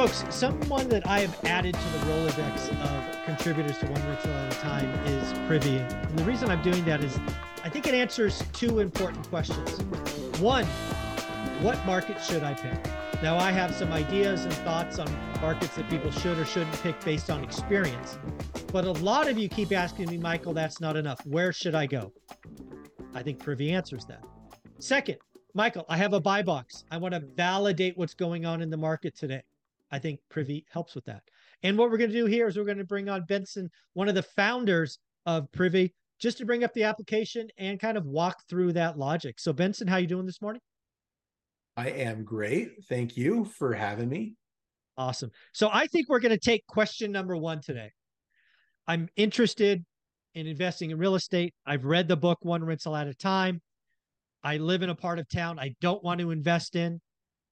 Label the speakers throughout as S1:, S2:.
S1: Folks, someone that I have added to the Rolodex of contributors to One Rental at a Time is Privy. And the reason I'm doing that is I think it answers two important questions. One, what market should I pick? Now, I have some ideas and thoughts on markets that people should or shouldn't pick based on experience. But a lot of you keep asking me, Michael, that's not enough. Where should I go? I think Privy answers that. Second, Michael, I have a buy box. I want to validate what's going on in the market today. I think Privy helps with that. And what we're going to do here is we're going to bring on Benson, one of the founders of Privy, just to bring up the application and kind of walk through that logic. So Benson, how you doing this morning?
S2: I am great. Thank you for having me.
S1: Awesome. So I think we're going to take question number 1 today. I'm interested in investing in real estate. I've read the book One Rental at a Time. I live in a part of town I don't want to invest in.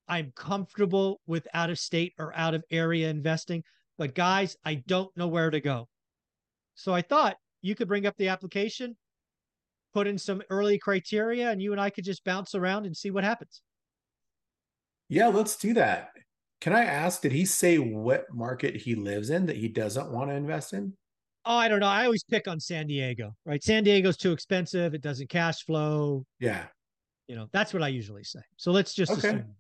S1: I'm comfortable with out of state or out of area investing, but guys, I don't know where to go. So I thought you could bring up the application, put in some early criteria, and you and I could just bounce around and see what happens.
S2: Yeah, let's do that. Can I ask, did he say what market he lives in that he doesn't want to invest in?
S1: Oh, I don't know. I always pick on San Diego, right? San Diego's too expensive. It doesn't cash flow.
S2: Yeah.
S1: You know, that's what I usually say. So let's just okay. assume.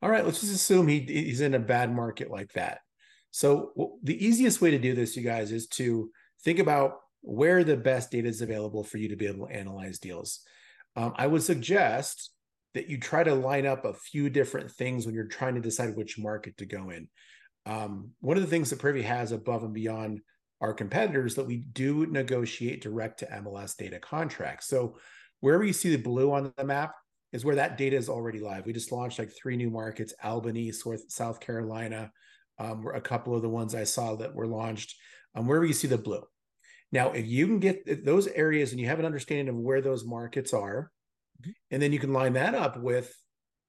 S2: All right, let's just assume he, he's in a bad market like that. So the easiest way to do this, you guys, is to think about where the best data is available for you to be able to analyze deals. Um, I would suggest that you try to line up a few different things when you're trying to decide which market to go in. Um, one of the things that Privy has above and beyond our competitors that we do negotiate direct to MLS data contracts. So wherever you see the blue on the map, is where that data is already live. We just launched like three new markets: Albany, South Carolina, um, were a couple of the ones I saw that were launched. Um, wherever you see the blue. Now, if you can get those areas and you have an understanding of where those markets are, and then you can line that up with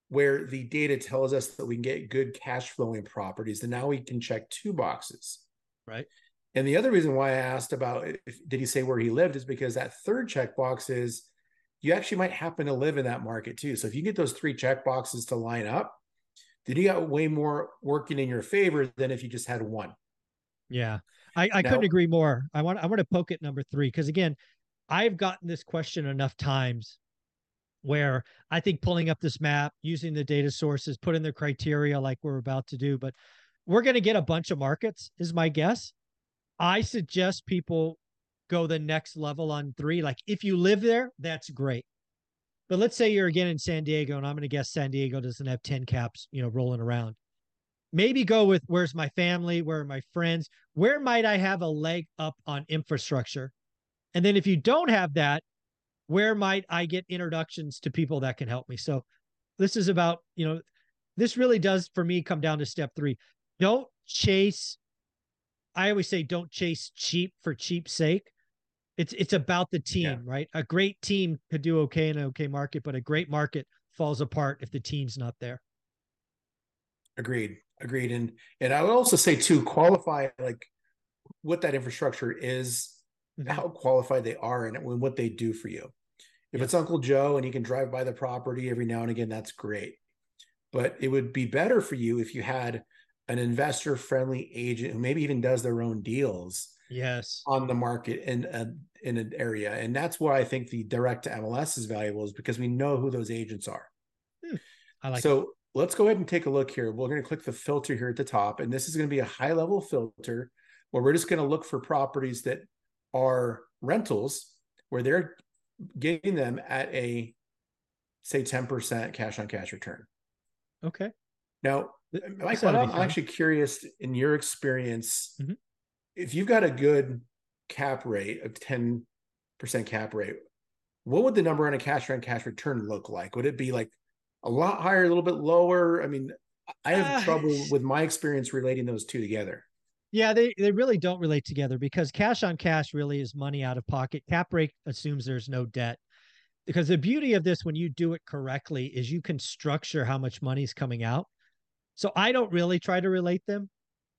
S2: where the data tells us that we can get good cash flowing properties, then now we can check two boxes.
S1: Right.
S2: And the other reason why I asked about if, did he say where he lived is because that third checkbox is you actually might happen to live in that market too. So if you get those three check boxes to line up, then you got way more working in your favor than if you just had one.
S1: Yeah. I, I now, couldn't agree more. I want I want to poke at number three because again, I've gotten this question enough times where I think pulling up this map, using the data sources, put in the criteria like we're about to do, but we're going to get a bunch of markets, is my guess. I suggest people go the next level on three. Like if you live there, that's great. But let's say you're again in San Diego, and I'm going to guess San Diego doesn't have 10 caps, you know, rolling around. Maybe go with where's my family? Where are my friends? Where might I have a leg up on infrastructure? And then if you don't have that, where might I get introductions to people that can help me? So this is about, you know, this really does for me come down to step three. Don't chase. I always say don't chase cheap for cheap sake it's it's about the team, yeah. right? A great team could do okay in an okay market, but a great market falls apart if the team's not there.
S2: Agreed. Agreed. And and I would also say too, qualify like what that infrastructure is, mm-hmm. how qualified they are, and what they do for you. If yeah. it's Uncle Joe and you can drive by the property every now and again, that's great. But it would be better for you if you had an investor friendly agent who maybe even does their own deals
S1: yes.
S2: on the market in a, in an area. And that's why i think the direct to mls is valuable is because we know who those agents are. Hmm. I like so let's go ahead and take a look here. We're going to click the filter here at the top and this is going to be a high level filter where we're just going to look for properties that are rentals where they're getting them at a say 10% cash on cash return.
S1: Okay.
S2: Now Mike, I'm actually curious in your experience, mm-hmm if you've got a good cap rate of 10% cap rate, what would the number on a cash rent cash return look like? Would it be like a lot higher, a little bit lower? I mean, I have uh, trouble with my experience relating those two together.
S1: Yeah, they, they really don't relate together because cash on cash really is money out of pocket. Cap rate assumes there's no debt. Because the beauty of this when you do it correctly is you can structure how much money is coming out. So I don't really try to relate them.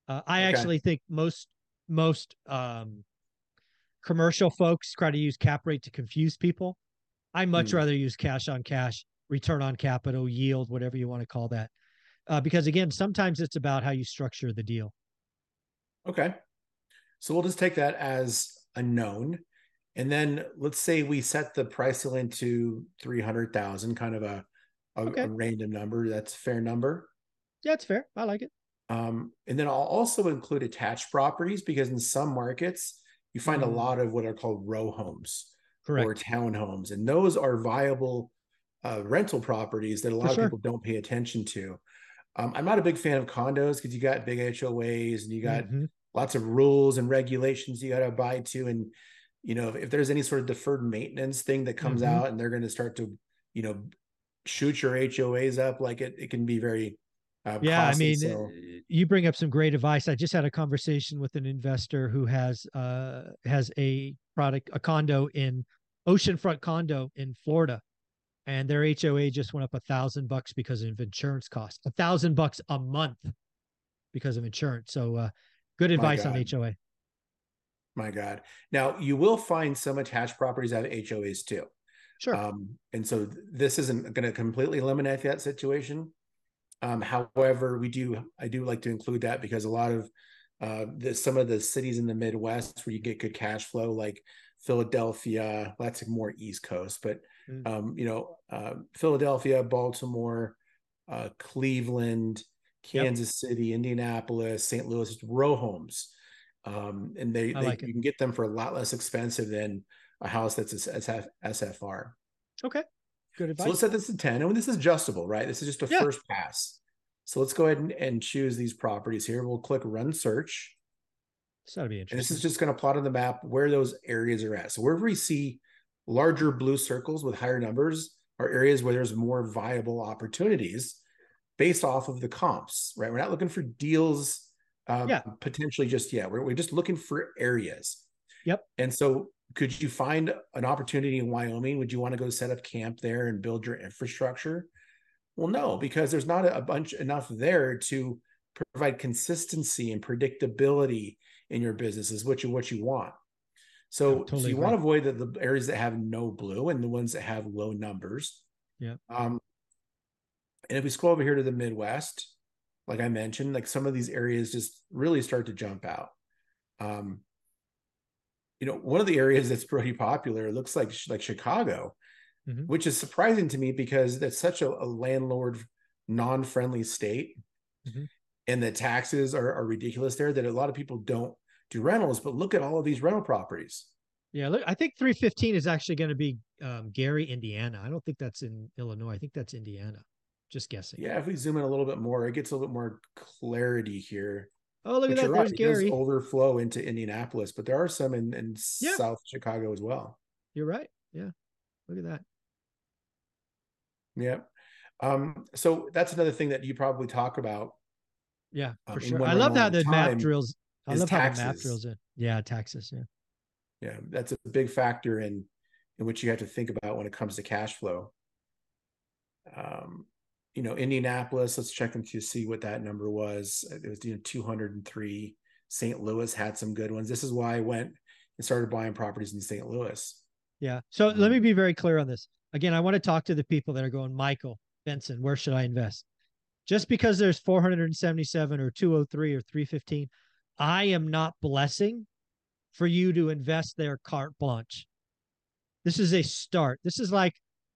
S1: Uh, I okay. actually think most most um, commercial folks try to use cap rate to confuse people. I much mm. rather use cash on cash, return on capital, yield, whatever you want to call that. Uh, because again, sometimes it's about how you structure the deal.
S2: Okay. So we'll just take that as a known. And then let's say we set the price ceiling to 300,000, kind of a, a, okay. a, random number. That's a fair number.
S1: Yeah, it's fair. I like it.
S2: Um, and then I'll also include attached properties because in some markets, you find mm. a lot of what are called row homes Correct. or townhomes. And those are viable uh, rental properties that a lot For of sure. people don't pay attention to. Um, I'm not a big fan of condos because you got big HOAs and you got mm-hmm. lots of rules and regulations you got to abide to. And, you know, if, if, there's any sort of deferred maintenance thing that comes mm-hmm. out and they're going to start to, you know, shoot your HOAs up, like it, it can be very,
S1: uh, yeah, I mean, so. you bring up some great advice. I just had a conversation with an investor who has uh has a product, a condo in oceanfront condo in Florida, and their HOA just went up a thousand bucks because of insurance costs. A thousand bucks a month because of insurance. So uh, good advice on HOA.
S2: My God. Now you will find some attached properties have HOAs too.
S1: Sure.
S2: Um, and so this isn't going to completely eliminate that situation. Um, however, we do I do like to include that because a lot of uh, the, some of the cities in the Midwest where you get good cash flow, like Philadelphia, that's more East Coast, but mm. um, you know, uh, Philadelphia, Baltimore, uh, Cleveland, Kansas yep. City, Indianapolis, St. Louis, row homes, um, and they, they like you can get them for a lot less expensive than a house that's a SF, SFR.
S1: Okay, good advice.
S2: So let's set this to ten, and this is adjustable, right? This is just a yeah. first pass. So let's go ahead and, and choose these properties here. We'll click Run Search.
S1: So that'd be interesting.
S2: And this is just going to plot on the map where those areas are at. So wherever we see larger blue circles with higher numbers are areas where there's more viable opportunities based off of the comps, right? We're not looking for deals um, yeah. potentially just yet. We're, we're just looking for areas.
S1: Yep.
S2: And so could you find an opportunity in Wyoming? Would you want to go set up camp there and build your infrastructure? Well, no, because there's not a bunch enough there to provide consistency and predictability in your business is what you what you want. So, totally so you want to avoid the, the areas that have no blue and the ones that have low numbers.
S1: Yeah.
S2: Um, and if we scroll over here to the Midwest, like I mentioned, like some of these areas just really start to jump out. Um, you know, one of the areas that's pretty popular looks like like Chicago, mm-hmm. which is surprising to me because that's such a, a landlord non-friendly state. Mm-hmm. and the taxes are, are ridiculous there that a lot of people don't do rentals but look at all of these rental properties.
S1: Yeah look i think 315 is actually going to be um, gary indiana. I don't think that's in illinois. I think that's indiana. Just guessing.
S2: Yeah if we zoom in a little bit more it gets a little bit more clarity here
S1: oh look but at that there's right. gary
S2: overflow into indianapolis but there are some in, in yeah. south chicago as well
S1: you're right yeah look at that
S2: yeah um, so that's another thing that you probably talk about
S1: yeah, for um, sure. I love how the map drills. I love taxes. how the map drills in. Yeah, taxes. Yeah.
S2: Yeah, that's a big factor in in which you have to think about when it comes to cash flow. Um, you know, Indianapolis. Let's check to see what that number was. It was you know 203. St. Louis had some good ones. This is why I went and started buying properties in St. Louis.
S1: Yeah. So um, let me be very clear on this. Again, I want to talk to the people that are going, Michael Benson, where should I invest? Just because there's 477 or 203 or 315, I am not blessing for you to invest their carte blanche. This is a start. This is like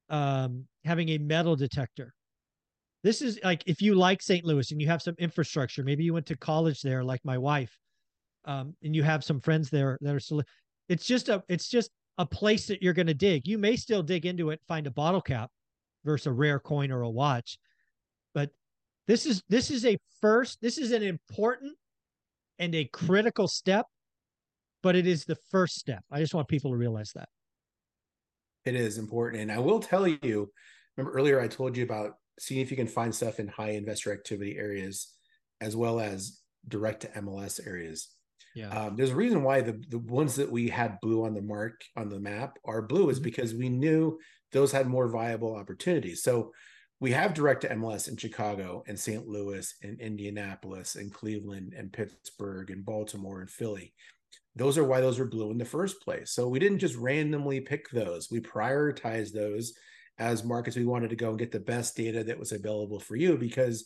S1: um, having a metal detector. This is like if you like St. Louis and you have some infrastructure, maybe you went to college there, like my wife, um, and you have some friends there that are still. It's just a it's just a place that you're going to dig. You may still dig into it, find a bottle cap versus a rare coin or a watch, but this is this is a first, this is an important and a critical step, but it is the first step. I just want people to realize that.
S2: It is important. And I will tell you, remember earlier I told you about seeing if you can find stuff in high investor activity areas as well as direct to MLS areas. Yeah. Um, there's a reason why the the ones that we had blue on the mark on the map are blue is mm-hmm. because we knew those had more viable opportunities. So we have direct to MLS in Chicago and St. Louis and Indianapolis and Cleveland and Pittsburgh and Baltimore and Philly. Those are why those were blue in the first place. So we didn't just randomly pick those. We prioritized those as markets we wanted to go and get the best data that was available for you because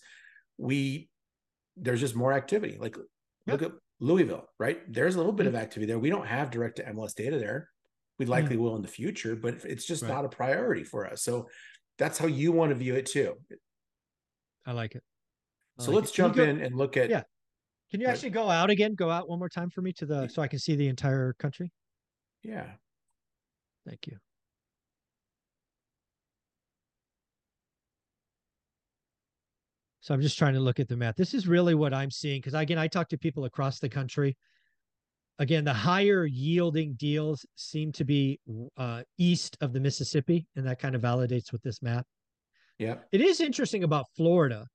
S2: we there's just more activity. Like yep. look at Louisville, right? There's a little bit mm-hmm. of activity there. We don't have direct to MLS data there. We likely mm-hmm. will in the future, but it's just right. not a priority for us. So that's how you want to view it too.
S1: I like it.
S2: I so like let's it. jump go, in and look at.
S1: Yeah. Can you actually go out again? Go out one more time for me to the so I can see the entire country.
S2: Yeah.
S1: Thank you. So I'm just trying to look at the map. This is really what I'm seeing because again, I talk to people across the country. Again, the higher yielding deals seem to be uh, east of the Mississippi, and that kind of validates with this map.
S2: Yeah,
S1: it is interesting about Florida.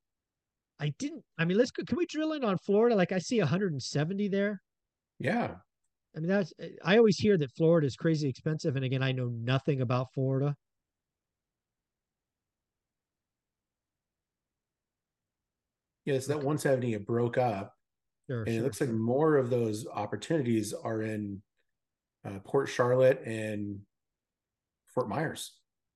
S1: I didn't. I mean, let's go. Can we drill in on Florida? Like I see 170 there.
S2: Yeah.
S1: I mean, that's. I always hear that Florida is crazy expensive, and again, I know nothing about Florida.
S2: Yes, that 170 it broke up. Sure, and sure, it looks sure. like more of those opportunities are in uh, Port Charlotte and Fort Myers.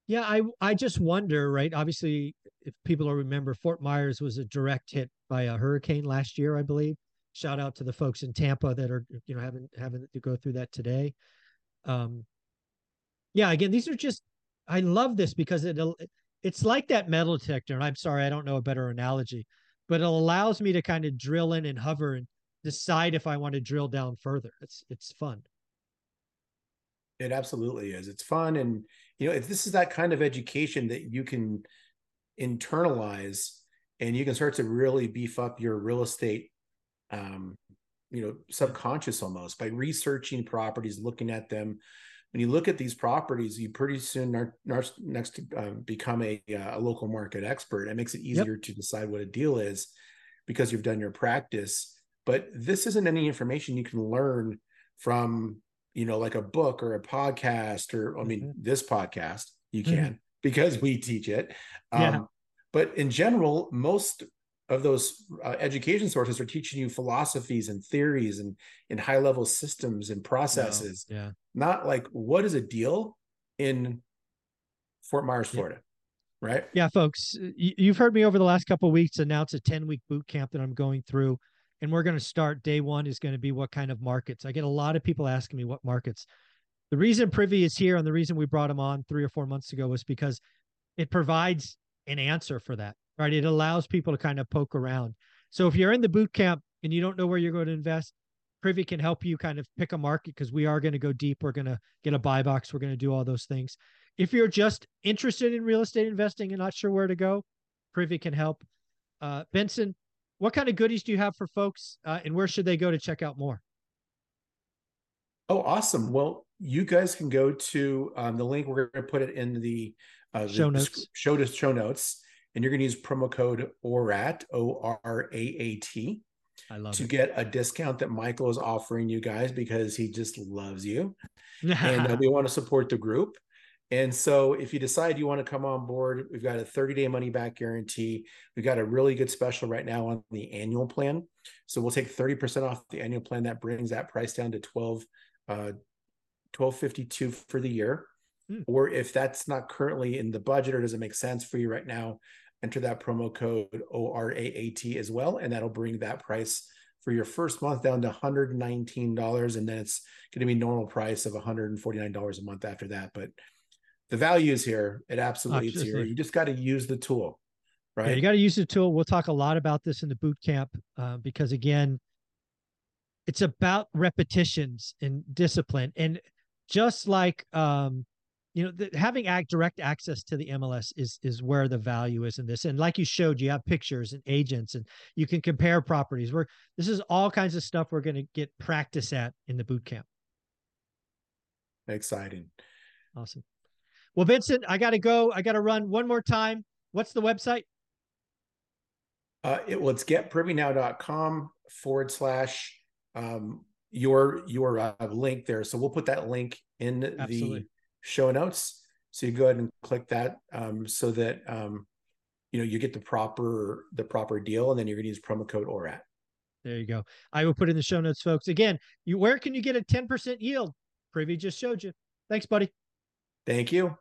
S1: Yeah, I I just wonder, right? Obviously, if people will remember, Fort Myers was a direct hit by a hurricane last year, I believe. Shout out to the folks in Tampa that are you know having having to go through that today. Um, yeah, again, these are just I love this because it it's like that metal detector. And I'm sorry, I don't know a better analogy, but it allows me to kind of drill in and hover and decide if I want to drill down further. It's it's fun.
S2: It absolutely is. It's fun, and you know, if this is that kind of education that you can internalize, and you can start to really beef up your real estate, um, you know, subconscious almost by researching properties, looking at them, when you look at these properties, you pretty soon are, are next to um, become a, uh, a local market expert. It makes it easier yep. to decide what a deal is because you've done your practice. But this isn't any information you can learn from, you know, like a book or a podcast or, I mean, mm-hmm. this podcast you mm-hmm. can mm-hmm. because we teach it. Um, yeah. But in general, most of those uh, education sources are teaching you philosophies and theories and in high level systems and processes.
S1: Yeah, yeah.
S2: not like what is a deal in fort myers florida yeah. right?
S1: Yeah folks you've heard me over the last couple weeks announce a 10 week boot camp that i'm going through and we're going to start. Day one is going to be what kind of markets. I get a lot of people asking me what markets. The reason privy is here and the reason we brought him on three or four months ago was because it provides an answer for that right? It allows people to kind of poke around. So if you're in the boot camp and you don't know where you're going to invest, Privy can help you kind of pick a market because we are going to go deep. We're going to get a buy box. We're going to do all those things. If you're just interested in real estate investing and not sure where to go, Privy can help. Uh, Benson, what kind of goodies do you have for folks uh, and where should they go to check out more?
S2: Oh, awesome. Well, you guys can go to um, the link. We're going to put it in the, uh, the
S1: show notes.
S2: Show to show notes and you're going to use promo code ORAT, O R A A T, to
S1: it.
S2: get a discount that Michael is offering you guys because he just loves you. and uh, we want to support the group. And so if you decide you want to come on board, we've got a 30 day money back guarantee. We've got a really good special right now on the annual plan. So we'll take 30% off the annual plan. That brings that price down to 12, uh, 1252 for the year. Hmm. Or if that's not currently in the budget or doesn't make sense for you right now, enter that promo code ORAAT as well, and that'll bring that price for your first month down to $119. And then it's going to be normal price of $149 a month after that. But the value is here. It absolutely, is here. You just got to use the tool, right? Yeah,
S1: you got to use the tool. We'll talk a lot about this in the boot camp uh, because, again, it's about repetitions and discipline. And just like um, you know, the, having act direct access to the MLS is is where the value is in this. And like you showed, you have pictures and agents, and you can compare properties. We're this is all kinds of stuff we're going to get practice at in the boot camp.
S2: Exciting.
S1: Awesome. Well, Benson, I got to go. I got to run one more time. What's the website?
S2: Uh, it well, it's getprivynow.com forward slash um, your your uh, link there. So we'll put that link in Absolutely. the show notes. So you go ahead and click that um, so that um, you know you get the proper the proper deal, and then you're going to use promo code ORAT.
S1: There you go. I will put in the show notes, folks. Again, you where can you get a 10% yield? Privy just showed you. Thanks, buddy.
S2: Thank you.